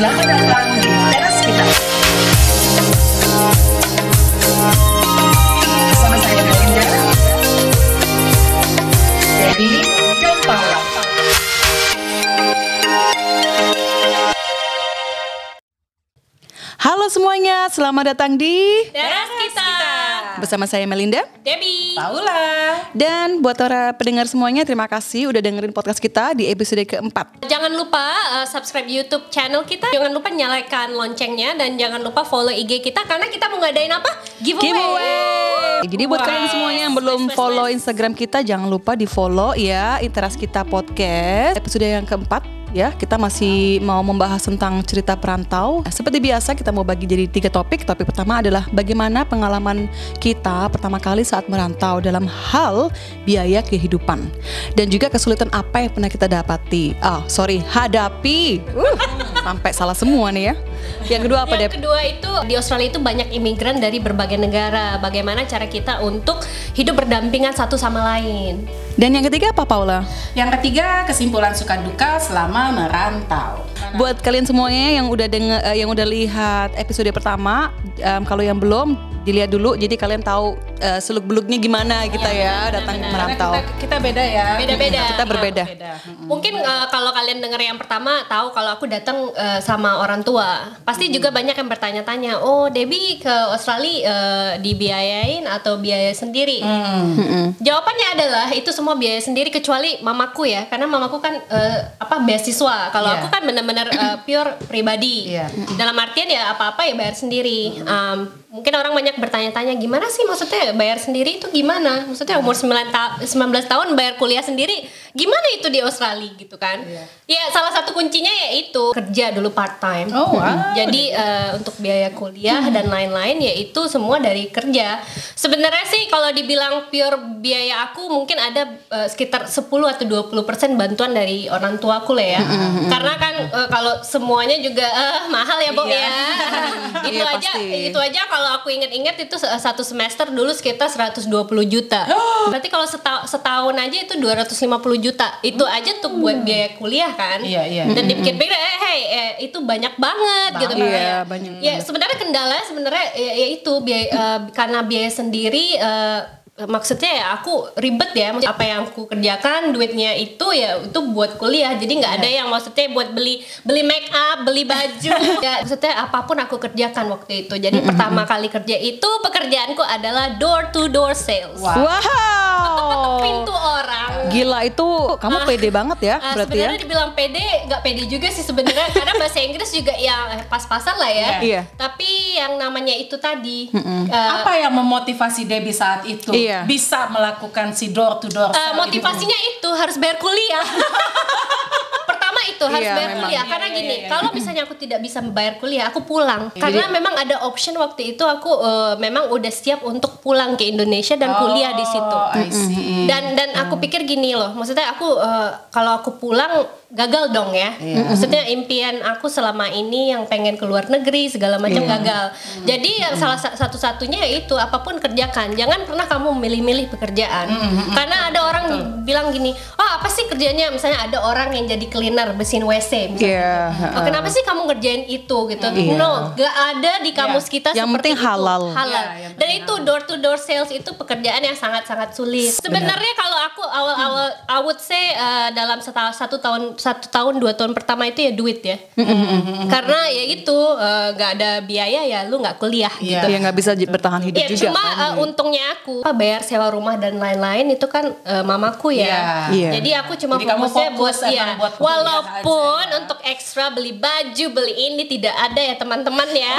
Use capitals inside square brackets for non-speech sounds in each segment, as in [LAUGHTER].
Selamat datang di teras kita. Bersama saya Melinda, Debbie, dan Paula. Halo semuanya, selamat datang di Teras kita. bersama saya Melinda Debbie. Paula. dan buat para pendengar semuanya terima kasih udah dengerin podcast kita di episode keempat. Jangan lupa uh, subscribe YouTube channel kita. Jangan lupa nyalakan loncengnya dan jangan lupa follow IG kita karena kita mau ngadain apa? Giveaway. Giveaway. Jadi buat Wow. kalian semuanya yang belum follow. Instagram kita jangan lupa di follow ya Interas kita podcast episode yang keempat ya kita masih mau membahas tentang cerita perantau. Seperti biasa kita mau bagi jadi tiga topik. Topik pertama adalah bagaimana pengalaman kita pertama kali saat merantau dalam hal biaya kehidupan dan juga kesulitan apa yang pernah kita dapati. Oh sorry hadapi. Uh, sampai salah semua nih ya. Yang kedua apa Yang kedua itu di Australia itu banyak imigran dari berbagai negara. Bagaimana cara kita untuk hidup berdampingan satu sama lain? Dan yang ketiga apa Paula? Yang ketiga, kesimpulan suka duka selama merantau. Buat kalian semuanya yang udah denger, eh, yang udah lihat episode pertama, em, kalau yang belum dilihat dulu, jadi kalian tahu eh, seluk beluknya gimana kita ya datang merantau. Karena kita, kita beda ya. Beda-beda. Kita berbeda. Beda. Mungkin uh, kalau kalian dengar yang pertama tahu kalau aku datang uh, sama orang tua, pasti juga banyak yang bertanya-tanya, oh Debbie ke Australia uh, dibiayain atau biaya sendiri? Jawabannya adalah itu semua biaya sendiri kecuali mamaku ya, karena mamaku kan uh, apa beasiswa. Kalau Iya. aku kan benar-benar uh, pure pribadi. Iya. Dalam artian ya apa-apa ya bayar sendiri. Um, mungkin orang banyak bertanya-tanya gimana sih maksudnya bayar sendiri itu gimana? Maksudnya umur 9 ta 19 tahun bayar kuliah sendiri gimana itu di Australia gitu kan? Ya salah satu kuncinya ya itu kerja dulu part time. Oh, wow. Jadi eh, untuk biaya kuliah dan lain-lain ya itu semua dari kerja. Sebenarnya sih kalau dibilang pure biaya aku mungkin ada eh, sekitar 10 atau 20% bantuan dari orang tua aku lah ya. Karena kan eh, kalau semuanya juga eh, mahal ya, Bo Iya. ya. [LAUGHS] itu Iya, aja pasti. itu aja kalau aku inget-inget itu satu semester dulu sekitar 120 juta. [GASPS] Berarti kalau seta- setahun aja itu 250 juta. Itu aja tuh buat biaya kuliah kan. Iya, iya. Dan dipikir-pikir eh hey eh, itu banyak banget gitu Banget. kan. Iya, banyak Ya sebenarnya kendalanya sebenarnya ya, ya itu biaya eh, karena biaya sendiri eh, maksudnya ya aku ribet ya apa yang aku kerjakan duitnya itu ya itu buat kuliah jadi nggak ada yang maksudnya buat beli beli make up beli baju [LAUGHS] ya maksudnya apa pun aku kerjakan waktu itu jadi pertama kali kerja itu pekerjaanku adalah door to door sales Wow. Wow. [LAUGHS] pintu orang Gila itu kamu pede banget ya Ah, berarti ya. sebenarnya dibilang pede, nggak pede juga sih sebenarnya karena bahasa Inggris juga ya pas-pasan lah ya. Iya. Tapi yang namanya itu tadi, eh, Apa yang memotivasi Debbie saat itu Iya. bisa melakukan si door to door? eh, motivasinya itu harus bayar kuliah. [LAUGHS] Pertama itu harus Iya, bayar memang. kuliah Iya, karena iya, gini, iya, iya. kalau misalnya aku tidak bisa membayar kuliah, aku pulang. Karena memang ada option waktu itu aku eh, memang udah siap untuk pulang ke Indonesia dan kuliah di situ. Oh, I see. dan dan aku pikir gini loh maksudnya aku eh, kalau aku pulang gagal dong ya. Maksudnya impian aku selama ini yang pengen keluar negeri segala macam gagal. Jadi yang salah sa- satu-satunya yaitu apa pun kerjakan jangan pernah kamu milih-milih pekerjaan. Karena ada orang bilang gini oh apa sih kerjanya? Misalnya ada orang yang jadi cleaner bersihin WC misalnya. Iya, Oh, kenapa sih kamu ngerjain itu gitu? Iya. no gak ada di kamus kita Yang seperti penting itu. halal. halal. Iya, yang dan itu door to door sales itu pekerjaan yang sangat-sangat sulit. Sebenarnya kalau aku awal-awal I would say uh, dalam seta- satu tahun satu tahun dua tahun pertama itu ya duit ya. Karena ya itu uh, nggak ada biaya ya lu nggak kuliah Iya. gitu. Ya nggak bisa bertahan hidup Ya juga cuma kan. uh, untungnya aku apa bayar sewa rumah dan lain-lain itu kan uh, mamaku ya. Iya. Iya. Jadi aku cuma Jadi kamu fokusnya buat fokus ya. emang buat Walaupun aja ya. untuk ekstra beli baju, beli ini tidak ada ya teman-teman ya.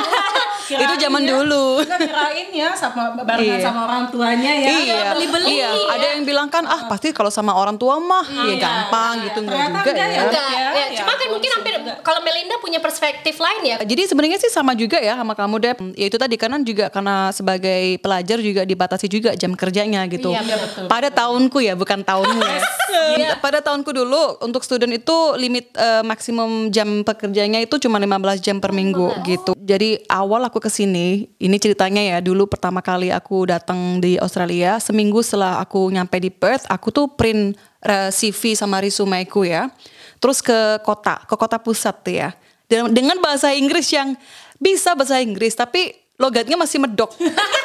Kirain [LAUGHS] Itu zaman ya. dulu. Enggak kirain ya sama barengan Iya. sama orang tuanya ya. Iya, beli-beli. Iya, ada yang bilang kan ah pasti kalau sama orang tua mah ya gampang gitu enggak Ternyata juga ya. Ya. Enggak, Ya, ya, ya cuma kan ampun, mungkin hampir kalau Melinda punya perspektif lain ya. Jadi sebenarnya sih sama juga ya sama kamu Dep. Ya itu tadi karena juga karena sebagai pelajar juga dibatasi juga jam kerjanya gitu. Iya, betul, Pada tahunku ya, bukan tahunmu ya. Iya. Pada tahunku dulu untuk student itu limit eh, maksimum jam pekerjanya itu cuma 15 jam per minggu gitu. Jadi awal aku ke sini, ini ceritanya ya dulu pertama kali aku datang di Australia, seminggu setelah aku nyampe di Perth, aku tuh print eh, CV sama resumeku ya. Terus ke kota, ke kota pusat tuh ya. dengan, dengan bahasa Inggris yang bisa bahasa Inggris tapi logatnya masih medok. [LAUGHS]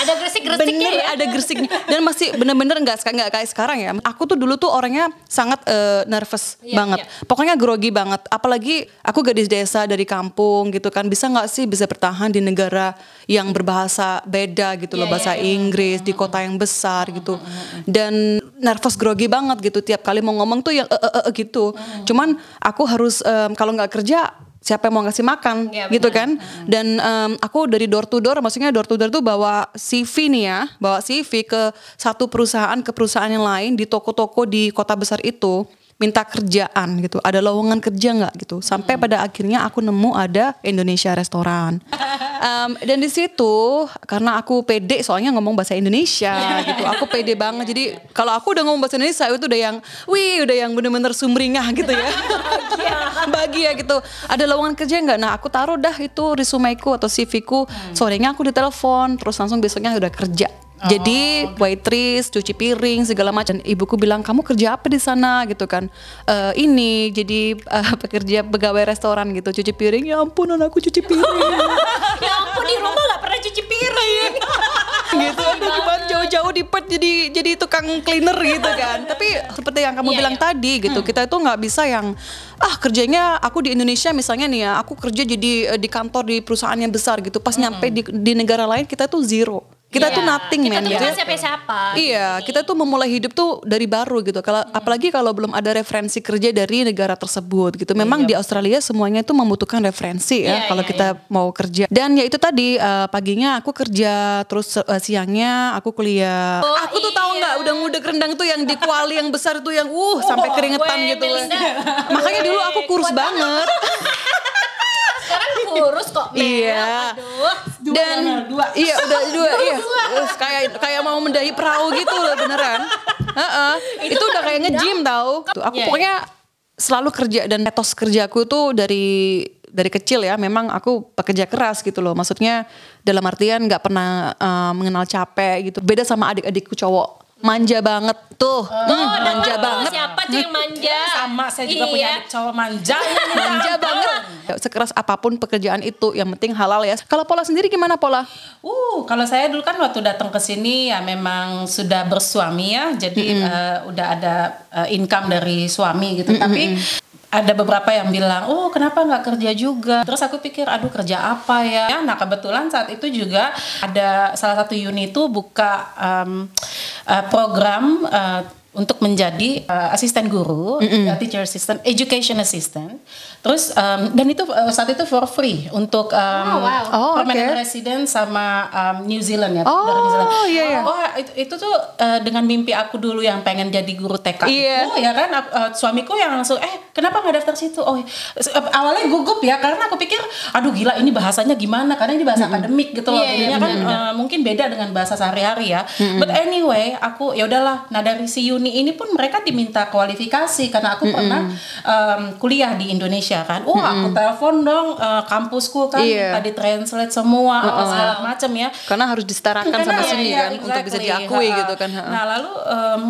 Ada gresik-gresiknya bener ya. ada gersiknya dan masih bener-bener nggak nggak kayak sekarang ya. Aku tuh dulu tuh orangnya sangat eh, nervous Iya, banget. iya. pokoknya grogi banget. Apalagi aku gadis desa dari kampung gitu kan. Bisa nggak sih bisa bertahan di negara yang berbahasa beda gitu loh Iya, bahasa iya, iya. Inggris di kota yang besar gitu. dan nervous grogi banget gitu. Tiap kali mau ngomong tuh yang eh, eh, eh, gitu. Cuman aku harus em, kalau nggak kerja siapa yang mau ngasih makan Iya, gitu kan? Dan em, aku dari door to door maksudnya door to door tuh bawa CV nih ya bawa CV ke satu perusahaan ke perusahaan yang lain di toko-toko di kota besar itu minta kerjaan gitu. Ada lowongan kerja nggak gitu. Sampai pada akhirnya aku nemu ada Indonesia restoran. [LAUGHS] Em, dan di situ karena aku pede soalnya ngomong bahasa Indonesia [LAUGHS] gitu. Aku pede banget. Jadi kalau aku udah ngomong bahasa Indonesia itu udah yang wih udah yang bener-bener sumringah gitu ya. [LAUGHS] Bahagia. Gitu. Ada lowongan kerja nggak? Nah aku taruh dah itu resumeku atau CV-ku sorenya aku ditelepon terus langsung besoknya udah kerja jadi waitress, cuci piring segala macam. Ibuku bilang kamu kerja apa di sana gitu kan? "Eh, ini jadi eh, pekerja pegawai restoran gitu, cuci piring. Ya ampun, anakku cuci piring. [LAUGHS] ya ampun di rumah gak pernah cuci piring. gitu aduh gimana jauh-jauh di pet jadi jadi tukang cleaner gitu kan tapi seperti yang kamu Iya, bilang iya. tadi gitu kita itu nggak bisa yang ah kerjanya aku di Indonesia misalnya nih ya aku kerja jadi eh, di kantor di perusahaan yang besar gitu pas nyampe di, di negara lain kita tuh zero kita Iya. tuh nothing Kita man tuh gitu bukan siapa-siapa. Iya, kita tuh memulai hidup tuh dari baru gitu. Kalau apalagi kalau belum ada referensi kerja dari negara tersebut gitu. Memang di Australia semuanya itu membutuhkan referensi ya Iya, kalau iya, kita mau kerja. Dan ya itu tadi eh, paginya aku kerja, terus eh, siangnya aku kuliah. Oh, aku tuh tahu iya. nggak udah ngudek rendang tuh yang di kuali yang besar tuh yang uh sampai keringetan gitu. Melinda. Makanya dulu aku kurus banget. [LAUGHS] Sekarang kurus kok. Mel. Iya. Aduh. Dua, dan dua. iya udah dua iya Terus kayak kayak mau mendahi perahu gitu loh beneran Heeh. itu, udah kayak nge-gym tau Tuh, aku Iya, pokoknya selalu kerja dan etos kerjaku tuh dari dari kecil ya memang aku pekerja keras gitu loh maksudnya dalam artian nggak pernah eh, mengenal capek gitu beda sama adik-adikku cowok manja banget tuh. Hmm, Oh, manja denger tuh, banget. Siapa tuh yang manja? [LAUGHS] Sama saya juga punya Iya. adik cowok manja. [LAUGHS] manja banget. Sekeras apa pun pekerjaan itu yang penting halal ya. Kalau Pola sendiri gimana Pola? Uh, kalau saya dulu kan waktu datang ke sini ya memang sudah bersuami ya, jadi eh, udah ada eh, income dari suami gitu. Tapi ada beberapa yang bilang, oh kenapa nggak kerja juga? Terus aku pikir, aduh kerja apa ya? Nah kebetulan saat itu juga ada salah satu uni itu buka em, eh, program eh, untuk menjadi eh, asisten guru, eh, teacher assistant, education assistant. Terus em, dan itu eh, saat itu for free untuk em, Oh, wow. Oh, permanent oke. resident sama um, New Zealand ya Oh, dari New Zealand. iya, iya. Oh itu, itu tuh uh, dengan mimpi aku dulu yang pengen jadi guru TK Iya. itu ya kan uh, suamiku yang langsung eh kenapa nggak daftar situ? Oh uh, awalnya gugup ya karena aku pikir aduh gila ini bahasanya gimana karena ini bahasa akademik gitu loh Iya, iya, jadinya kan uh, mungkin beda dengan bahasa sehari-hari ya. But anyway aku ya udahlah. Nah dari si Uni ini pun mereka diminta kualifikasi karena aku pernah um, kuliah di Indonesia kan. Oh aku telepon dong uh, kampusku kan Iya. tadi translate semua segala macam ya. karena harus disetarakan sama Karena- sini iya, kan untuk bisa exactly. diakui Ha-ha. gitu kan ha. Nah lalu em,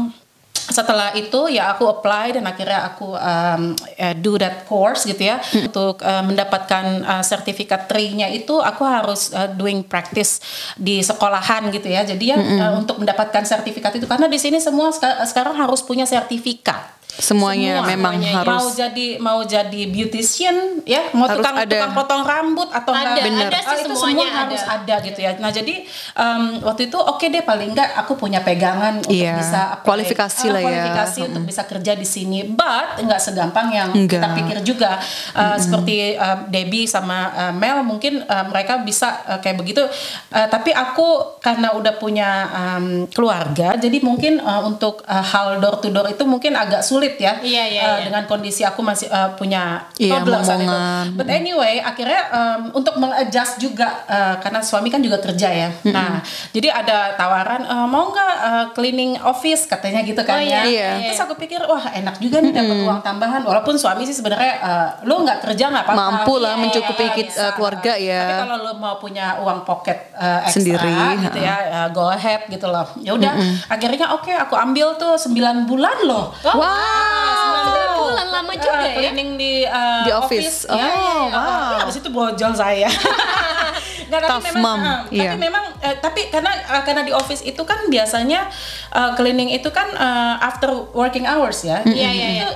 setelah itu ya aku apply dan akhirnya aku eh, do that course gitu ya Hmm. untuk eh, mendapatkan eh, sertifikat tri-nya itu aku harus eh, doing practice di sekolahan gitu ya. Jadi ya Hmm, eh, untuk mendapatkan sertifikat itu karena di sini semua seka- sekarang harus punya sertifikat. Semuanya Semua. memang semuanya. harus mau jadi mau jadi beautician ya mau Harus tukang ada. tukang potong rambut atau Ada, enggak Bener. ada sih Ah, itu semuanya semua ada. harus ada gitu ya nah jadi em, waktu itu oke deh paling enggak aku punya pegangan untuk Iya, bisa apply. kualifikasi Ah, lah ya. kualifikasi untuk bisa kerja di sini but enggak segampang yang Enggak. kita pikir juga Uh, seperti um, Debbie sama uh, Mel mungkin uh, mereka bisa uh, kayak begitu Uh, tapi aku karena udah punya um, keluarga jadi mungkin uh, untuk uh, hal door to door itu mungkin agak sulit ya Iya, iya, Uh, iya. dengan kondisi aku masih uh, punya Iya, toddler saat itu. But anyway, akhirnya um, untuk mengadjust juga uh, karena suami kan juga kerja ya. Nah, jadi ada tawaran uh, mau nggak uh, cleaning office katanya gitu kan Oh, ya. iya, iya. Terus aku pikir wah enak juga nih dapat uang tambahan. Walaupun suami sih sebenarnya uh, lu nggak kerja nggak apa-apa. Mampu lah Iya, mencukupi iya, kit- bisa. uh, keluarga ya. Tapi kalau lu mau punya uang pocket uh, ekstra Sendiri, gitu ya, uh, go ahead gitu loh. Ya udah, akhirnya oke aku ambil tuh 9 bulan loh. Oh, Wow. Sembilan bulan lama juga uh, ya. cleaning di uh, Di office. Ya, ya, ya. Oh, Uh, wow. Habis itu brojol saya. [LAUGHS] Nggak, tapi Tough memang, mom. uh, Iya. tapi memang uh, tapi karena uh, karena di office itu kan biasanya uh, cleaning itu kan uh, after working hours ya. Iya, iya, iya. Itu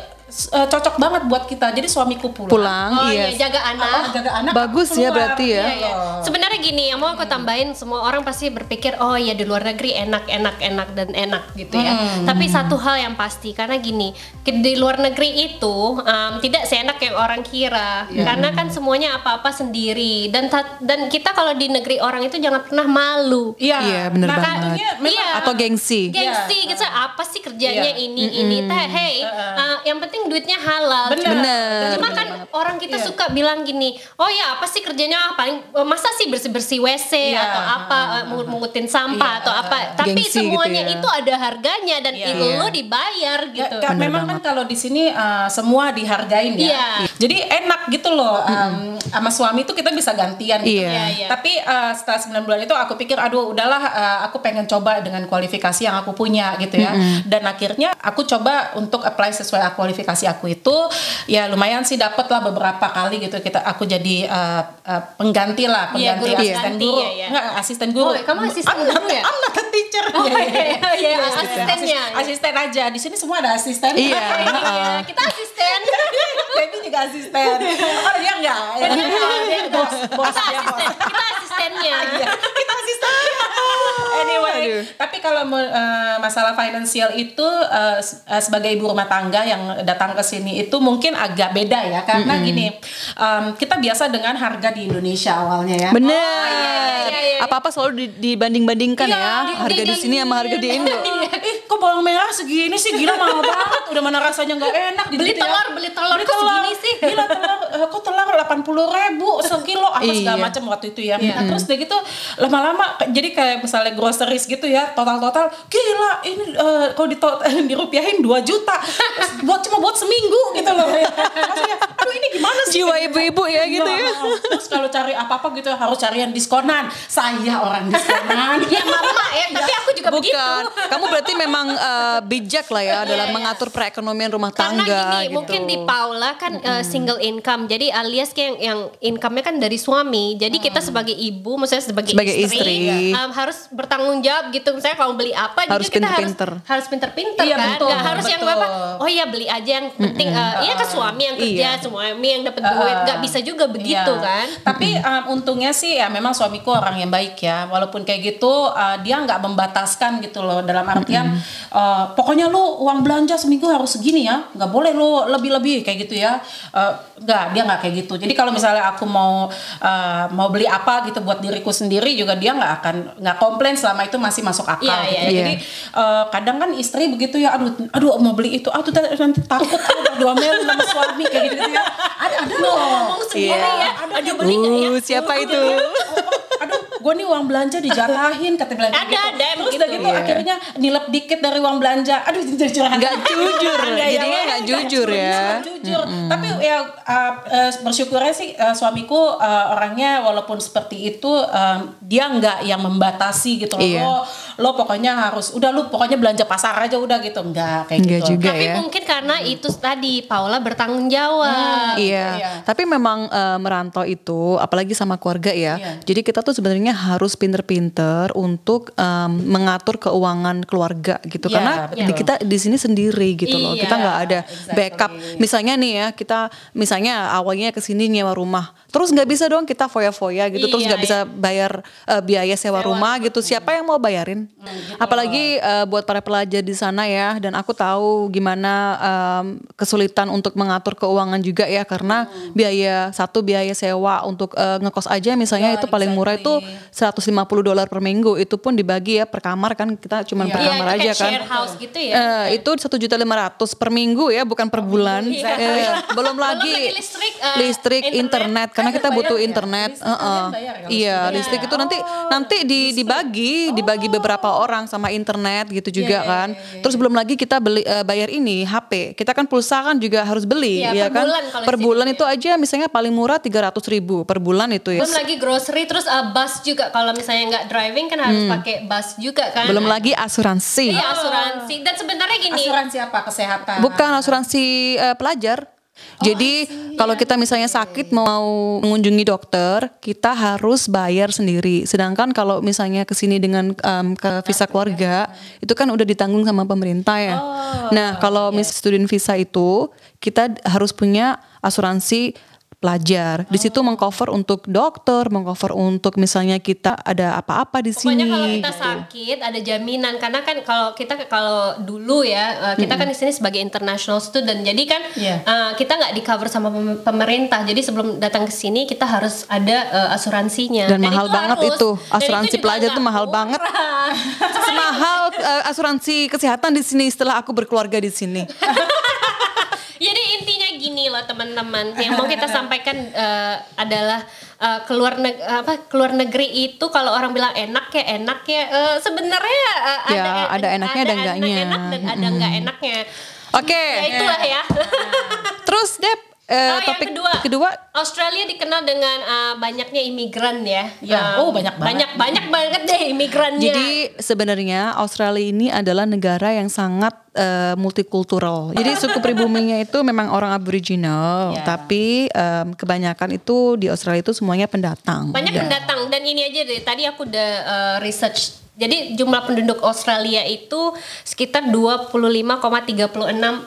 uh, cocok banget buat kita. Jadi suamiku pulang. Pulang, Oh iya. iya, jaga anak. Apa, jaga anak. Bagus ya berarti ya. Iya, iya. Sebenarnya gini, yang mau aku tambahin semua orang pasti berpikir oh ya di luar negeri enak enak enak dan enak gitu ya. Tapi satu hal yang pasti karena gini, di luar negeri itu um, tidak seenak yang orang kira. Karena kan semuanya apa-apa sendiri dan ta- dan kita kalau di negeri orang itu jangan pernah malu. Iya, Iya, bener nah, banget. Iya. Atau gengsi. Gengsi gitu apa sih kerjanya Iya. ini ini teh hey uh, yang penting duitnya halal Bener. Cuma- Bener. cuma kan orang kita Iya. suka bilang gini oh ya apa sih kerjanya Ah, paling eh, masa sih bersih bersih wc Iya. atau apa eh, mungut mungutin sampah Iya. atau apa tapi Gengsi gitu semuanya ya. itu ada harganya dan Iya. itu lo dibayar Ya, gitu Kak, memang kan kalau di sini uh, semua dihargain ya. Iya. Jadi enak gitu loh. Um, sama suami itu kita bisa gantian gitu. Iya. Iya, iya. Tapi uh, setelah 9 bulan itu aku pikir aduh udahlah uh, aku pengen coba dengan kualifikasi yang aku punya gitu ya. Dan akhirnya aku coba untuk apply sesuai kualifikasi aku itu ya lumayan sih dapet lah beberapa kali gitu kita aku jadi uh, uh, pengganti lah Iya, pengganti guru asisten guru. iya, iya. Enggak, asisten guru. Oh, kamu asisten I'm not- guru ya? I'm not a teacher. Oh, Iya, iya, iya, iya, asistennya. Asis- asisten aja. Di sini semua ada asisten. Iya. [LAUGHS] Kita asisten [LAUGHS] Baby juga asisten. Oh dia enggak. Ya. Dia bos, bos, kita dia bos. asisten kita asistennya Iya, kita asisten. [LAUGHS] Anyway, Aduh. tapi kalau eh, masalah finansial itu eh, sebagai ibu rumah tangga yang datang ke sini itu mungkin agak beda ya karena gini em, kita biasa dengan harga di Indonesia awalnya ya. Bener. iya, iya, iya. Apa-apa selalu di- dibanding-bandingkan Iya, ya. di- Harga di sini sama harga di Indo. [LAUGHS] Ih, kok bawang merah segini sih gila mahal banget. Udah mana rasanya nggak enak. Beli gitu ya. telur, beli telur Beli kok segini sih? Gila telur, eh, kok telur 80 ribu sekilo apa segala Iya. macam waktu itu ya. Nah, terus udah gitu lama-lama jadi kayak misalnya groceries gitu ya, total-total gila ini eh, kalau di [LAUGHS] dirupiahin 2 juta. Buat cuma buat seminggu gitu loh. [LAUGHS] Maksudnya, aduh ini gimana sih? Jiwa ibu-ibu ya gitu ya. Terus kalau cari apa-apa gitu harus cari yang diskonan. Saya orang diskonan. [LAUGHS] ya mama ya tapi aku juga begitu Bukan. Kamu berarti memang eh, bijak lah ya dalam mengatur perekonomian rumah karena tangga gini gitu. mungkin di Paula kan uh, single income jadi alias kayak yang, yang income-nya kan dari suami jadi kita sebagai ibu maksudnya sebagai, Sebagai istri. um, harus bertanggung jawab gitu misalnya kalau beli apa Harus juga kita pinter-pinter. harus harus pinter-pinter Iya, kan betul, harus yang apa oh ya beli aja yang penting uh, iya kan suami yang kerja Iya. suami yang dapat duit nggak bisa juga begitu Iya. kan Tapi um, untungnya sih ya memang suamiku orang yang baik ya. Walaupun kayak gitu uh, dia nggak membataskan gitu loh dalam artian uh, pokoknya lu uang belanja seminggu harus segini ya. nggak boleh lu lebih-lebih kayak gitu ya. Uh, nggak dia nggak kayak gitu. Jadi kalau misalnya aku mau uh, mau beli apa gitu buat diriku sendiri juga dia nggak akan nggak komplain selama itu masih masuk akal Iya, gitu iya, ya. iya. Jadi uh, kadang kan istri begitu ya aduh aduh mau beli itu aduh nanti takut aduh dua mel sama suami kayak gitu, ya. Ada ada loh. ngomong sendiri Iya. ya aduh beli nggak ya Uh, siapa itu? aduh gue nih uang belanja dijatahin kata bilang Ada, gitu. ada, terus udah gitu. gitu Iya. akhirnya nilep dikit dari uang belanja aduh jadi curhat Nggak jujur, jadinya ya, nggak nggak jujur ya. nggak jujur tapi ya uh, uh, bersyukurnya sih uh, suamiku uh, orangnya walaupun seperti itu dia nggak yang membatasi gitu loh Iya. Lo pokoknya harus udah lu pokoknya belanja pasar aja udah gitu nggak kayak Nggak gitu juga tapi ya. mungkin karena itu tadi Paula bertanggung jawab Iya, Iya. tapi memang eh, merantau itu, apalagi sama keluarga ya. Iya. Jadi kita tuh sebenarnya harus pinter-pinter untuk em, mengatur keuangan keluarga gitu, Iya, karena betul. di kita di sini sendiri gitu loh. Iya, kita nggak ada exactly. backup. Misalnya nih ya, kita misalnya awalnya ke sini nyewa rumah, terus nggak bisa dong kita foya-foya gitu, terus Iya, nggak bisa bayar eh, biaya sewa rumah gitu. Siapa yang mau bayarin? Apalagi eh, buat para pelajar di sana ya, dan aku tahu gimana em, kesulitan untuk mengatur keuangan juga ya, karena biaya satu biaya sewa untuk eh, ngekos aja misalnya Ya, itu paling murah itu 150 dolar per minggu, itu pun dibagi ya per kamar kan kita cuma per Iya, kamar itu aja kan. share house gitu ya Eh, itu satu juta lima ratus per minggu ya, bukan per bulan. Eh, belum lagi listrik, eh, listrik, internet, internet. karena kita Kalian butuh ya? internet. Listrik Heeh. kalian bayar ya Iya, listrik itu nanti nanti di, dibagi, dibagi beberapa orang sama internet gitu juga iya, kan. iya, iya, Terus belum lagi kita beli eh, bayar ini HP. Kita kan pulsa kan juga harus beli, Iya, ya per kan. bulan kalau per bulan ya. itu aja misalnya paling murah 300 ribu per bulan itu ya. belum lagi grocery terus uh, bus juga kalau misalnya nggak driving kan harus pakai bus juga kan Hmm. Belum lagi asuransi. iya asuransi dan sebenarnya gini asuransi apa kesehatan Bukan asuransi eh, pelajar. Jadi kalau kita misalnya sakit mau mengunjungi dokter, kita harus bayar sendiri. Sedangkan kalau misalnya ke sini dengan em, ke visa keluarga, itu kan udah ditanggung sama pemerintah ya. nah, kalau mis student visa itu kita harus punya asuransi pelajar. Di situ mengcover untuk dokter, mengcover untuk misalnya kita ada apa-apa di sini. Pokoknya kalau kita gitu. sakit ada jaminan karena kan kalau kita kalau dulu ya eh, kita kan di sini sebagai international student jadi kan Iya. eh, kita nggak di cover sama pem- pemerintah jadi sebelum datang ke sini kita harus ada eh, asuransinya Dan mahal banget harus. itu. Dan Asuransi itu pelajar tuh mahal banget. murah. [LAUGHS] Semahal eh, asuransi kesehatan di sini setelah aku berkeluarga di sini. [LAUGHS] Gini loh teman-teman, yang mau kita sampaikan eh, adalah eh, keluar neg apa keluar negeri itu kalau orang bilang enak ya enak ya eh, sebenarnya eh, Ya, ada enaknya, ada enggaknya. enak dan ada enggak enaknya. Oke. Ya itulah ya. Terus Dep, eh, Oh, yang topik kedua. kedua Australia dikenal dengan eh, banyaknya imigran ya. Ya, Eh, oh, banyak banget. Banyak banyak banget deh imigrannya. Jadi sebenarnya Australia ini adalah negara yang sangat eh, multikultural. Jadi [LAUGHS] suku pribuminya itu memang orang Aboriginal, Ya. tapi em, kebanyakan itu di Australia itu semuanya pendatang. banyak pendatang dan ini aja deh tadi aku udah uh, research jadi jumlah penduduk Australia itu sekitar 25,36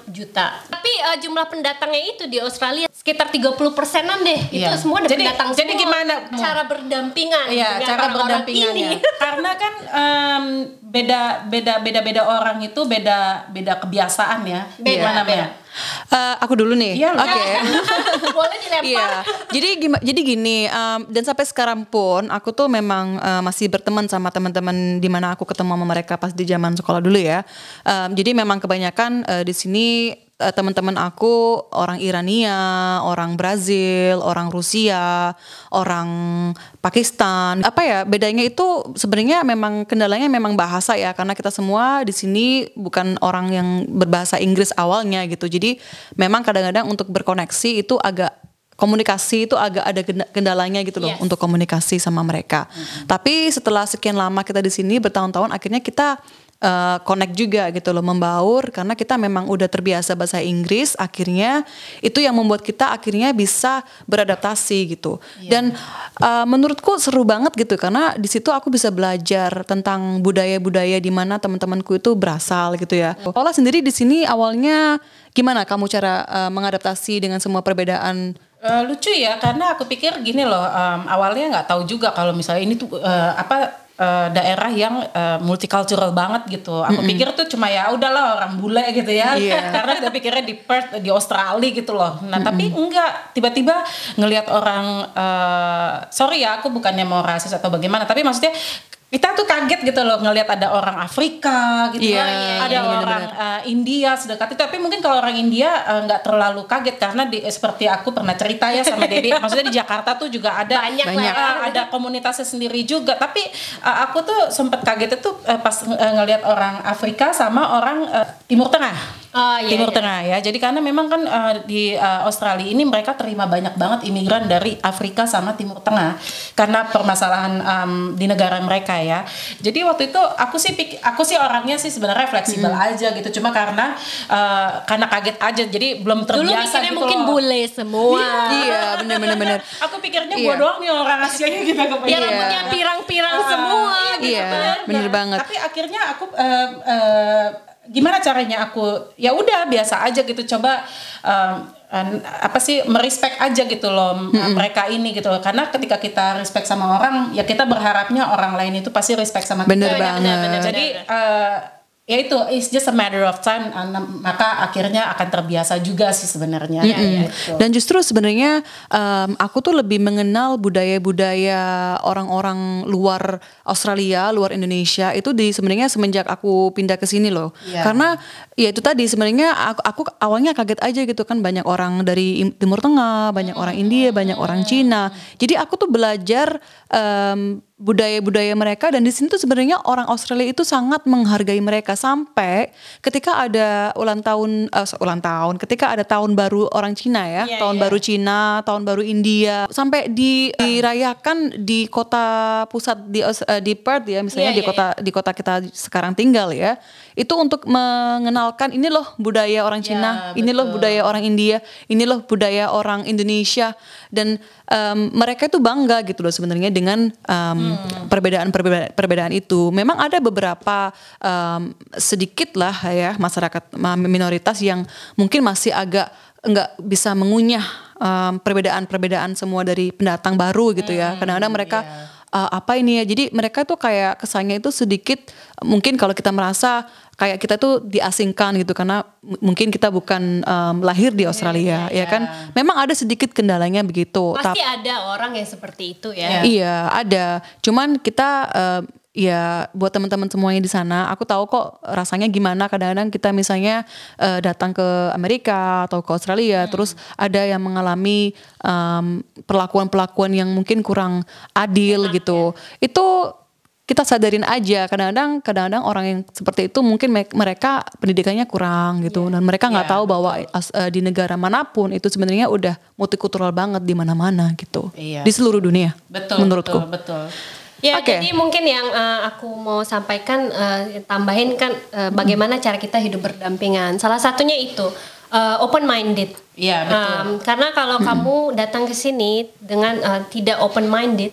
juta. Tapi uh, jumlah pendatangnya itu di Australia sekitar 30 persenan deh. Iya. Itu semua ada Jadi- pendatang jadi semua. gimana, cara berdampingan Iya, dengan cara orang-orang berdampingannya. [LAUGHS] Karena kan em, beda beda beda beda orang itu beda beda kebiasaan ya. Beda, Gimana, beda. Eh, aku dulu nih. Iya, Oke. [LAUGHS] Boleh dilempar. Iya, jadi gimana? Jadi gini, em, dan sampai sekarang pun aku tuh memang eh, masih berteman sama teman-teman di mana aku ketemu sama mereka pas di zaman sekolah dulu ya. Em, jadi memang kebanyakan eh, di sini eh, teman-teman aku orang Irania, orang Brazil, orang Rusia, orang Pakistan. Apa ya bedanya itu sebenarnya memang kendalanya memang bahasa ya karena kita semua di sini bukan orang yang berbahasa Inggris awalnya gitu. Jadi memang kadang-kadang untuk berkoneksi itu agak komunikasi itu agak ada kendalanya gitu loh Yes. untuk komunikasi sama mereka. Tapi setelah sekian lama kita di sini bertahun-tahun akhirnya kita uh, connect juga gitu loh membaur karena kita memang udah terbiasa bahasa Inggris akhirnya itu yang membuat kita akhirnya bisa beradaptasi gitu. Dan uh, menurutku seru banget gitu karena di situ aku bisa belajar tentang budaya-budaya di mana teman-temanku itu berasal gitu ya. Paula sendiri di sini awalnya gimana kamu cara uh, mengadaptasi dengan semua perbedaan Eh, lucu ya karena aku pikir gini loh em, awalnya nggak tahu juga kalau misalnya ini tuh eh, apa eh, daerah yang eh, multicultural banget gitu. Aku pikir tuh cuma ya udahlah orang bule gitu ya. Iya. [LAUGHS] karena kita pikirnya di Perth di Australia gitu loh. Nah, tapi enggak tiba-tiba ngelihat orang eh, sorry ya aku bukannya mau rasis atau bagaimana, tapi maksudnya kita tuh kaget gitu loh ngelihat ada orang Afrika gitu Iya, kan, iya, ada iya, orang eh, India sedekat itu tapi mungkin kalau orang India eh, nggak terlalu kaget karena di, eh, seperti aku pernah cerita ya sama Dedi [LAUGHS] maksudnya di Jakarta tuh juga ada Banyak lah. ya. eh, ada komunitasnya sendiri juga. Tapi eh, aku tuh sempat kaget itu eh, pas eh, ngelihat orang Afrika sama orang eh, Timur Tengah Oh, iya, Timur iya. Tengah ya jadi karena memang kan eh, di eh, Australia ini mereka terima banyak banget imigran dari Afrika sama Timur Tengah karena permasalahan em, di negara mereka ya jadi waktu itu aku sih pik- aku sih orangnya sih sebenarnya fleksibel aja gitu cuma karena eh, karena kaget aja jadi belum Dulu terbiasa mikirnya gitu mungkin loh. bule semua. Iya, bener bener bener. [LAUGHS] Aku pikirnya Iya. gua doang nih orang Asianya gitu kepengen. Ya rambutnya pirang-pirang semua gitu. Iya, bener. bener banget. Tapi akhirnya aku eh, eh, gimana caranya aku ya udah biasa aja gitu coba eh, apa sih merespek aja gitu loh mereka ini gitu loh. karena ketika kita respect sama orang ya kita berharapnya orang lain itu pasti respect sama Bener kita banget. Bener, bener, jadi eh, ya itu it's just a matter of time eh, maka akhirnya akan terbiasa juga sih sebenarnya Iya, gitu. Dan justru sebenarnya em, aku tuh lebih mengenal budaya-budaya orang-orang luar Australia, luar Indonesia itu di sebenarnya semenjak aku pindah ke sini loh. Iya. Karena ya itu tadi sebenarnya aku, aku awalnya kaget aja gitu kan banyak orang dari Im- Timur Tengah, banyak orang India, banyak orang Cina. Jadi aku tuh belajar em, budaya-budaya mereka dan di sini tuh sebenarnya orang Australia itu sangat menghargai mereka sampai ketika ada ulang tahun uh, ulang tahun ketika ada tahun baru orang Cina ya Iya, tahun iya. baru Cina tahun baru India sampai di, dirayakan di kota pusat di eh, di Perth ya misalnya Iya, di iya, kota di kota kita sekarang tinggal ya itu untuk mengenalkan ini loh budaya orang Cina Ya, ini loh budaya orang India ini loh budaya orang Indonesia dan em, mereka itu bangga gitu loh sebenarnya dengan em, Hmm. Perbedaan-perbedaan perbedaan itu. Memang ada beberapa em, sedikit lah ya masyarakat ma- minoritas yang mungkin masih agak nggak bisa mengunyah em, perbedaan-perbedaan semua dari pendatang baru gitu Hmm, ya. Kadang-kadang mereka iya. "Ah, apa ini ya? Jadi mereka tuh kayak kesannya itu sedikit mungkin kalau kita merasa kayak kita tuh diasingkan gitu karena mungkin kita bukan em, lahir di Australia ya kan. Memang ada sedikit kendalanya begitu. Pasti ada orang yang seperti itu Iya. ya. Iya ada. Cuman kita eh, ya buat teman-teman semuanya di sana, aku tahu kok rasanya gimana. Kadang-kadang kita misalnya eh, datang ke Amerika atau ke Australia, terus ada yang mengalami perlakuan-perlakuan yang mungkin kurang adil gitu. Itu kita sadarin aja kadang-kadang kadang-kadang orang yang seperti itu mungkin me- mereka pendidikannya kurang gitu dan mereka nggak Iya, tahu bahwa as- eh, di negara mana pun itu sebenarnya udah multikultural banget di mana-mana gitu Iya. di seluruh dunia Betul, menurutku betul, betul. Ya, Oke. jadi mungkin yang eh, aku mau sampaikan eh, tambahin kan eh, bagaimana cara kita hidup berdampingan. Salah satunya itu open minded. Iya, betul. karena kalau kamu datang ke sini dengan eh, tidak open minded,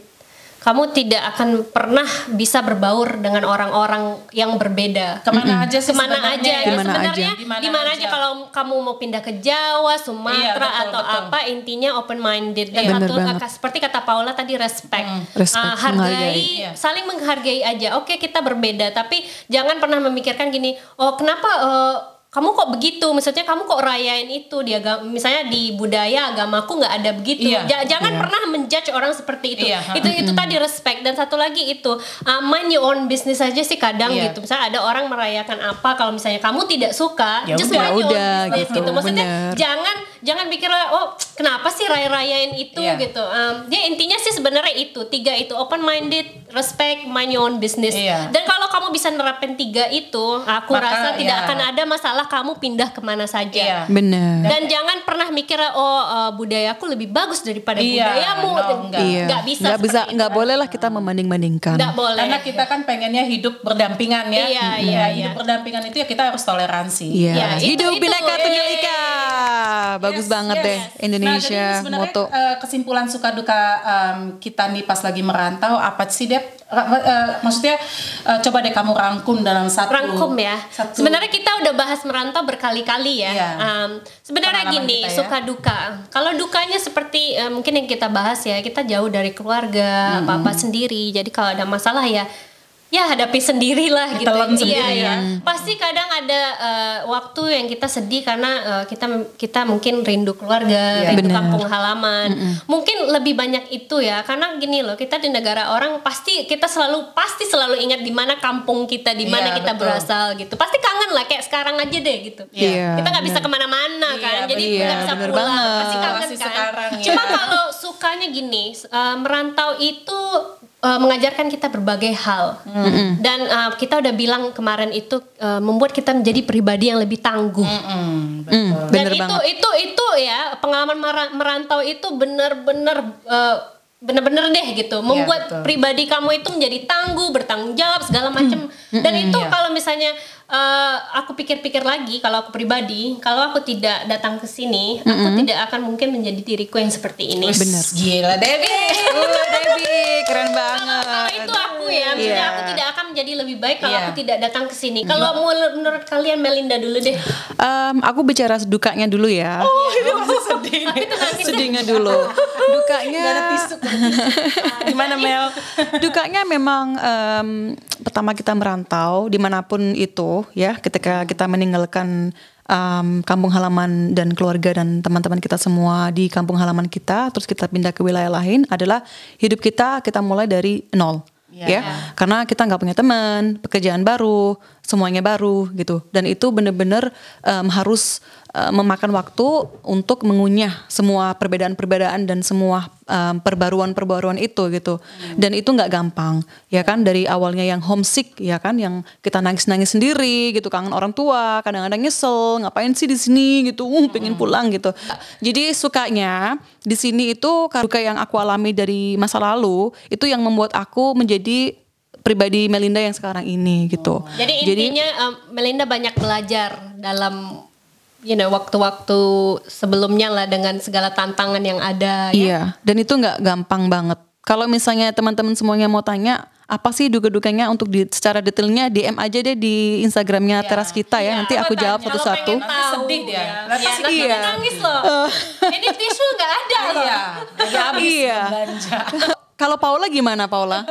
kamu tidak akan pernah bisa berbaur dengan orang-orang yang berbeda. Ke mana aja sih Ke mana aja? ya? Di mana Sebenarnya aja. Di mana di mana aja aja. kalau kamu mau pindah ke Jawa, Sumatera Iya, betul, atau betul. apa intinya open minded dan Iya. Bener satu banget. seperti kata Paula tadi respect. Respect, Ah, hargai, menghargai. Iya. saling menghargai aja. Oke, kita berbeda, tapi jangan pernah memikirkan gini, oh kenapa eh, kamu kok begitu? Maksudnya kamu kok rayain itu di agama, misalnya di budaya agamaku nggak ada begitu. Iya. Ja- jangan pernah menjudge orang seperti itu. Iya, Itu itu tadi respect dan satu lagi itu uh, mind your own business aja sih kadang Iya. gitu. Misalnya ada orang merayakan apa kalau misalnya kamu tidak suka, Ya just udah, mind your own udah, business gitu, gitu. Maksudnya bener. jangan jangan pikir oh kenapa sih raya-rayain itu Iya. gitu. Um, dia intinya sih sebenarnya itu tiga itu open minded, respect, mind your own business. Iya. Dan kalau kamu bisa nerapin tiga itu, aku Maka, rasa tidak iya. akan ada masalah kamu pindah ke mana saja. Iya. bener Dan jangan pernah mikir oh uh, budayaku lebih bagus daripada Iya, budayamu. no, enggak. iya Nggak bisa. nggak bisa seperti nggak itu. boleh lah kita membanding-bandingkan Nggak boleh. Karena kita kan pengennya hidup berdampingan ya. Iya, Ya, iya, hidup iya. berdampingan itu ya kita harus toleransi. Iya. Ya, itu- hidup itu, bineka tunggal ika bagus Yes, banget yes. deh Indonesia Nah, jadi sebenarnya moto eh, kesimpulan suka duka em, kita nih pas lagi merantau apa sih Dep? Eh, maksudnya eh, coba deh kamu rangkum dalam satu rangkum ya. satu- Sebenarnya kita udah bahas merantau berkali-kali ya. Iya. Um, sebenarnya gini, kita ya. suka duka. Kalau dukanya seperti eh, mungkin yang kita bahas ya, kita jauh dari keluarga, apa-apa sendiri. Jadi kalau ada masalah ya ya hadapi sendirilah gitu. Telan Iya, sendiri iya. ya. Pasti kadang ada eh, waktu yang kita sedih karena eh, kita kita mungkin rindu keluarga, Iya. rindu Benar. kampung halaman. Mungkin lebih banyak itu ya, karena gini loh, kita di negara orang pasti kita selalu pasti selalu ingat di mana kampung kita, di mana Iya, kita betul. berasal gitu. Pasti kangen lah kayak sekarang aja deh gitu. Iya, kita nggak bisa ke mana-mana Iya, kan, jadi bener. nggak bisa Iya, bener pulang. banget. Pasti kangen Masih kan. sekarang, ya. Cuma kalau sukanya gini, eh, merantau itu eh, mengajarkan kita berbagai hal. Dan eh, kita udah bilang kemarin itu eh, membuat kita menjadi pribadi yang lebih tangguh. Mm, Hmm, betul. Dan bener itu banget itu itu ya pengalaman mera- merantau itu benar-benar benar-benar deh gitu membuat betul. pribadi kamu itu menjadi tangguh bertanggung jawab segala macam dan itu iya. kalau misalnya eh, aku pikir-pikir lagi kalau aku pribadi kalau aku tidak datang ke sini aku tidak akan mungkin menjadi diriku yang seperti ini Bener. Gila Debbie. [LAUGHS] Uh, Debbie keren banget kalau itu aku ya, maksudnya Iya. aku tidak akan menjadi lebih baik kalau Iya. aku tidak datang ke sini. Kalau menurut, menurut kalian Melinda dulu deh. Em, aku bicara dukanya dulu ya Oh, ini masih sedih. sedihnya dulu dukanya Gak ada tisu. Gimana Mel? dukanya memang em, pertama kita merantau di mana pun itu ya ketika kita meninggalkan em, kampung halaman dan keluarga dan teman-teman kita semua di kampung halaman kita terus kita pindah ke wilayah lain adalah hidup kita kita mulai dari nol Iya. ya karena kita nggak punya teman pekerjaan baru semuanya baru gitu dan itu bener-bener em, harus uh, memakan waktu untuk mengunyah semua perbedaan-perbedaan dan semua um, perbaruan-perbaruan itu gitu. Hmm. Dan itu nggak gampang, ya kan dari awalnya yang homesick ya kan yang kita nangis-nangis sendiri gitu, kangen orang tua, kadang-kadang nyesel, ngapain sih di sini gitu, uh, pengen hmm. pulang gitu. Jadi sukanya di sini itu duka yang aku alami dari masa lalu itu yang membuat aku menjadi pribadi Melinda yang sekarang ini gitu. Oh. Jadi intinya Jadi, um, Melinda banyak belajar dalam you know waktu-waktu sebelumnya lah dengan segala tantangan yang ada. Ya. Iya, ya? dan itu nggak gampang banget. Kalau misalnya teman-teman semuanya mau tanya apa sih duga-duganya untuk di, secara detailnya DM aja deh di Instagramnya ya. teras kita ya. ya nanti aku jawab satu-satu. Nanti sedih dia. Ya. Ya, nanti iya. nangis loh. Uh. [LAUGHS] Ini tisu nggak ada loh. Iya. habis iya. Kalau Paula gimana Paula? [LAUGHS]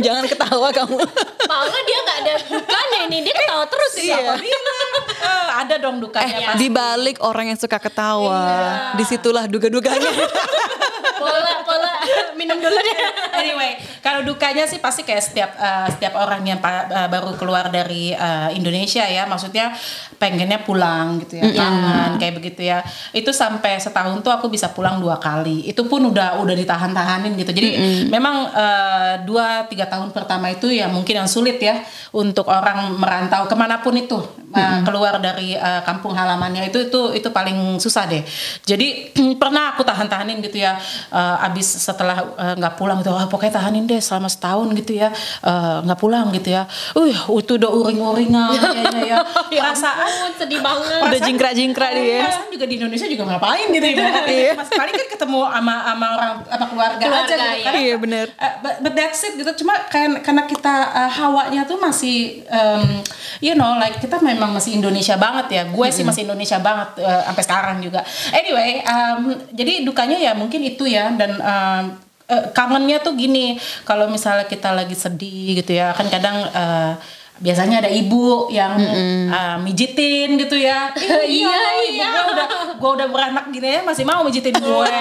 Jangan ketawa kamu. Paula dia nggak ada dukanya ini, dia ketawa terus sih. Iya. Uh, ada dong dukanya. Eh, di balik orang yang suka ketawa, iya. di situlah duga-duganya. [LAUGHS] pola pola minum dulu deh. Anyway, kalau dukanya sih pasti kayak setiap uh, setiap orang yang uh, baru keluar dari uh, Indonesia ya, maksudnya pengennya pulang gitu ya, kangen kayak begitu ya. Itu sampai setahun tuh aku bisa pulang dua kali. Itu pun udah udah ditahan-tahanin gitu. Jadi mm -hmm. memang uh, dua tiga tahun pertama itu ya mungkin yang sulit ya untuk orang merantau ke mana pun itu mm -hmm. keluar dari uh, kampung halamannya itu itu itu paling susah deh. Jadi [CLEARS THROAT] pernah aku tahan-tahanin gitu ya uh, abis setelah nggak uh, pulang gitu oh, pokoknya tahanin deh selama setahun gitu ya nggak uh, pulang gitu ya uh itu udah uring-uringan kayaknya ya, ya [LAUGHS] perasaan sedih banget. Udah jingkrak-jingkrak dia. Ya. perasaan juga di Indonesia juga ngapain gitu ya? Iya. mas kali kan ketemu sama sama orang apa keluarga, keluarga aja gitu kan. Iya benar uh, but, but that's it gitu. Cuma kan karena kita uh, hawanya tuh masih um, you know like kita memang masih Indonesia banget ya. Gue sih masih Indonesia banget uh, sampai sekarang juga. Anyway um, jadi dukanya ya mungkin itu ya. Dan um, uh, kangennya tuh gini. Kalau misalnya kita lagi sedih gitu ya kan kadang uh, biasanya ada ibu yang mm -hmm. uh, mijitin gitu ya. [LAUGHS] Iya iya gue udah gue udah beranak gini ya masih mau mijitin gue.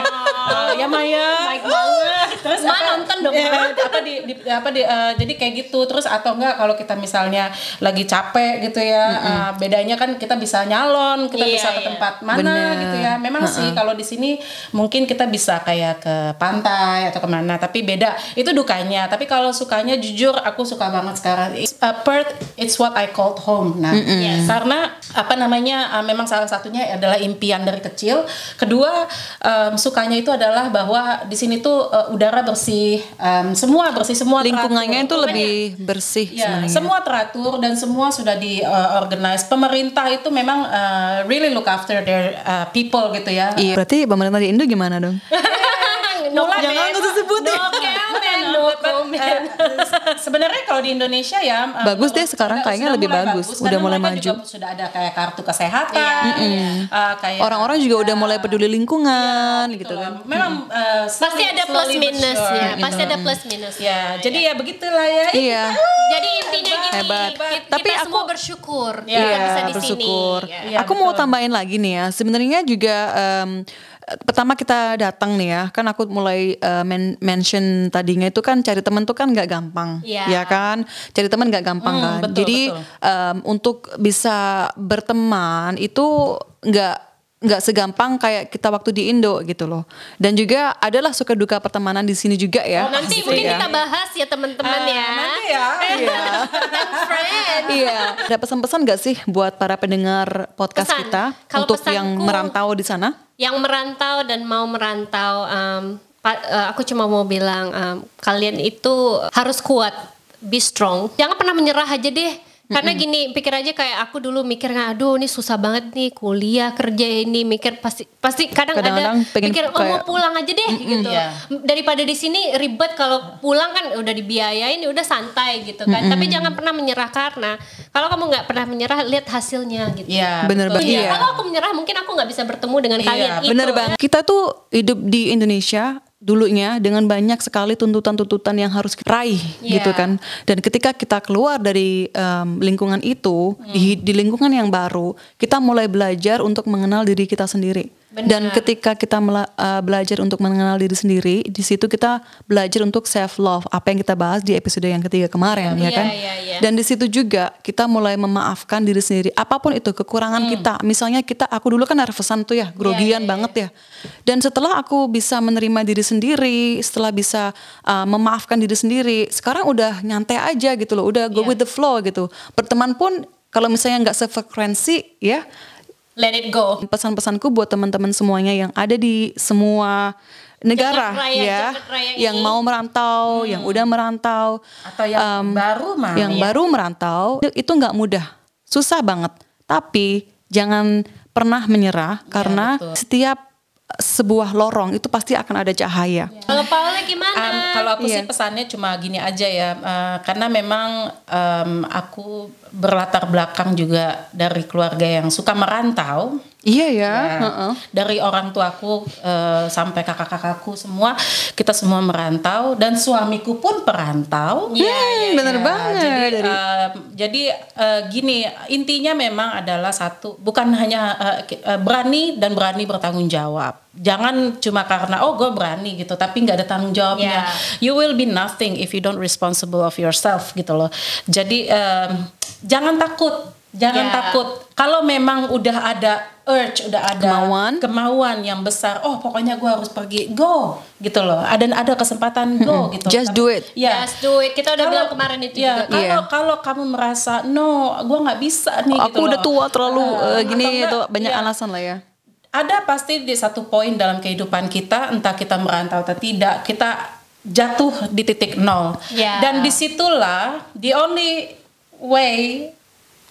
Uh, [LAUGHS] ya Maya. Baik banget terus Ma nonton dong ya, apa di, di apa di uh, jadi kayak gitu terus atau enggak kalau kita misalnya lagi capek gitu ya mm -hmm. uh, bedanya kan kita bisa nyalon kita iya, bisa ke iya. tempat mana Bener. gitu ya memang uh -uh. sih kalau di sini mungkin kita bisa kayak ke pantai atau ke mana tapi beda itu dukanya tapi kalau sukanya jujur aku suka banget sekarang uh, Perth it's what I called home. Nah, mm -hmm. yes. karena apa namanya uh, memang salah satunya adalah impian dari kecil. Kedua um, sukanya itu adalah bahwa di sini tuh uh, udara bersih, um, semua bersih semua lingkungannya itu lebih bersih. Ya, semua teratur dan semua sudah di uh, organize. Pemerintah itu memang uh, really look after their uh, people gitu ya. Iya. Berarti pemerintah di Indo gimana dong? [LAUGHS] no, jangan usah sebut no comment, no comment. Sebenarnya kalau di Indonesia ya bagus deh sekarang kayaknya lebih bagus, bagus udah mulai maju. Juga sudah ada kayak kartu kesehatan, iya. ya, uh, kayak orang-orang juga udah mulai peduli lingkungan iya, gitu, gitu kan. Memang uh, pasti ada plus minus sure, ya, pasti ada plus minus. Ya, jadi ya begitulah ya. Iya. Jadi intinya gini, Hebat. Kita, Tapi aku semua bersyukur ya, bisa di bersyukur. sini. Aku mau tambahin lagi nih ya. Sebenarnya juga um, pertama kita datang nih ya kan aku mulai uh, men mention tadinya itu kan cari teman tuh kan nggak gampang yeah. ya kan cari teman nggak gampang hmm, kan betul, jadi betul. Um, untuk bisa berteman itu nggak nggak segampang kayak kita waktu di Indo gitu loh. Dan juga adalah suka duka pertemanan di sini juga ya. Oh, nanti Pasti mungkin ya. kita bahas ya teman-teman uh, ya. Nanti ya. [LAUGHS] Iya. friend. Iya. Ada pesan-pesan gak sih buat para pendengar podcast Pesan. kita Kalo untuk yang merantau di sana? Yang merantau dan mau merantau um, uh, aku cuma mau bilang um, kalian itu harus kuat, be strong. Jangan pernah menyerah aja deh karena gini, pikir aja kayak aku dulu mikir aduh ini susah banget nih kuliah kerja ini mikir pasti pasti kadang, kadang ada pikir oh kayak, mau pulang aja deh mm, gitu. Iya. Daripada di sini ribet kalau pulang kan udah dibiayain ya udah santai gitu kan. Mm, Tapi jangan pernah menyerah karena kalau kamu nggak pernah menyerah lihat hasilnya gitu. Iya, bener banget. Iya. Kalau aku menyerah mungkin aku nggak bisa bertemu dengan iya, kalian. Bener itu. banget. Kita tuh hidup di Indonesia dulunya dengan banyak sekali tuntutan-tuntutan yang harus raih yeah. gitu kan dan ketika kita keluar dari um, lingkungan itu mm. di, di lingkungan yang baru kita mulai belajar untuk mengenal diri kita sendiri Benar. Dan ketika kita mela- uh, belajar untuk mengenal diri sendiri, di situ kita belajar untuk self love, apa yang kita bahas di episode yang ketiga kemarin, ya Iya, kan? iya, iya. Dan di situ juga kita mulai memaafkan diri sendiri, apa pun itu kekurangan kita. Misalnya kita, aku dulu kan nervousan tuh ya, grogian banget ya. Dan setelah aku bisa menerima diri sendiri, setelah bisa uh, memaafkan diri sendiri, sekarang udah nyantai aja gitu loh, udah go Iya. with the flow gitu. Berteman pun kalau misalnya nggak sefrekuensi, ya Let it go. pesan-pesanku buat teman-teman semuanya yang ada di semua negara raya, ya yang mau merantau, yang udah merantau Atau yang baru mah. yang baru merantau itu nggak mudah, susah banget. Tapi jangan pernah menyerah karena betul. setiap sebuah lorong itu pasti akan ada cahaya. Kalau Paula gimana? Um, kalau aku Iya. sih pesannya cuma gini aja ya, uh, karena memang um, aku berlatar belakang juga dari keluarga yang suka merantau. Iya ya. Ya, heeh. Dari orang tuaku uh, sampai kakak-kakakku semua kita semua merantau dan suamiku pun perantau. Iya, Hmm, bener Ya, banget. Jadi, Dari- um, jadi uh, gini intinya memang adalah satu, bukan hanya uh, uh, berani dan berani bertanggung jawab. Jangan cuma karena oh gue berani gitu, tapi nggak ada tanggung jawabnya. Yeah. You will be nothing if you don't responsible of yourself gitu loh. Jadi um, jangan takut, jangan Yeah. takut. Kalau memang udah ada urge, udah ada Kemauan. kemauan yang besar, oh pokoknya gue harus pergi, go gitu loh. Ada ada kesempatan go gitu. Just Tapi- do it. Ya. Just do it. Kita udah bilang kemarin itu ya, juga. Kalau Iya. kalau kamu merasa no, gue nggak bisa nih. Aku gitu udah loh. tua terlalu eh, gini atau enggak, itu banyak ya, alasan lah ya. Ada pasti di satu poin dalam kehidupan kita, entah kita merantau atau tidak, kita jatuh di titik nol. Ya. Dan di situlah the only way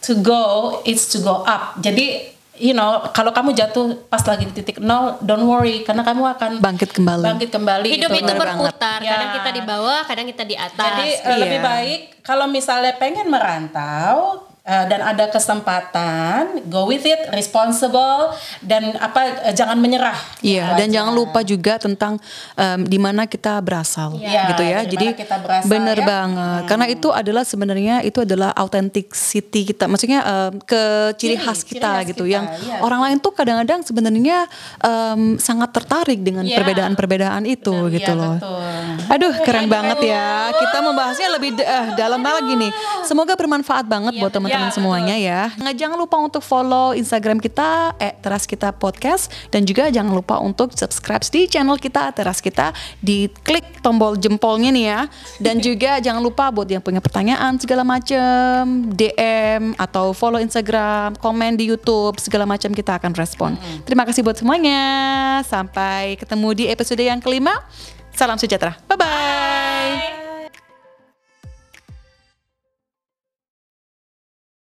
to go is to go up. Jadi you know kalau kamu jatuh pas lagi di titik nol, don't worry karena kamu akan Bangkit kembali. Bangkit kembali. Hidup gitu. itu berputar. Ya. Kadang kita di bawah, kadang kita di atas. Jadi eh, Iya. lebih baik kalau misalnya pengen merantau eh, dan ada kesempatan, go with it, responsible dan apa eh, jangan menyerah. Iya, Gitu dan aja. jangan lupa juga tentang em, di mana kita berasal, Iya, gitu ya. Jadi berasal, bener ya. banget, karena itu adalah sebenarnya itu adalah authenticity kita, maksudnya em, ke ciri Ciri- khas ciri kita khas gitu, kita, yang iya. orang lain tuh kadang-kadang sebenarnya em, sangat tertarik dengan Iya. perbedaan-perbedaan itu, Bener, gitu iya, loh. betul. Aduh, keren banget ya. Kita membahasnya lebih eh, dalam lagi nih. Semoga bermanfaat banget buat teman-teman Iya, semuanya ya. Nah, jangan lupa untuk follow Instagram kita @teras kita podcast dan juga jangan lupa untuk subscribe di channel kita Teras kita di klik tombol jempolnya nih ya. Dan [LAUGHS] juga jangan lupa buat yang punya pertanyaan segala macam DM atau follow Instagram, komen di YouTube segala macam kita akan respon. Terima kasih buat semuanya. Sampai ketemu di episode yang kelima. Salam sejahtera. Bye bye.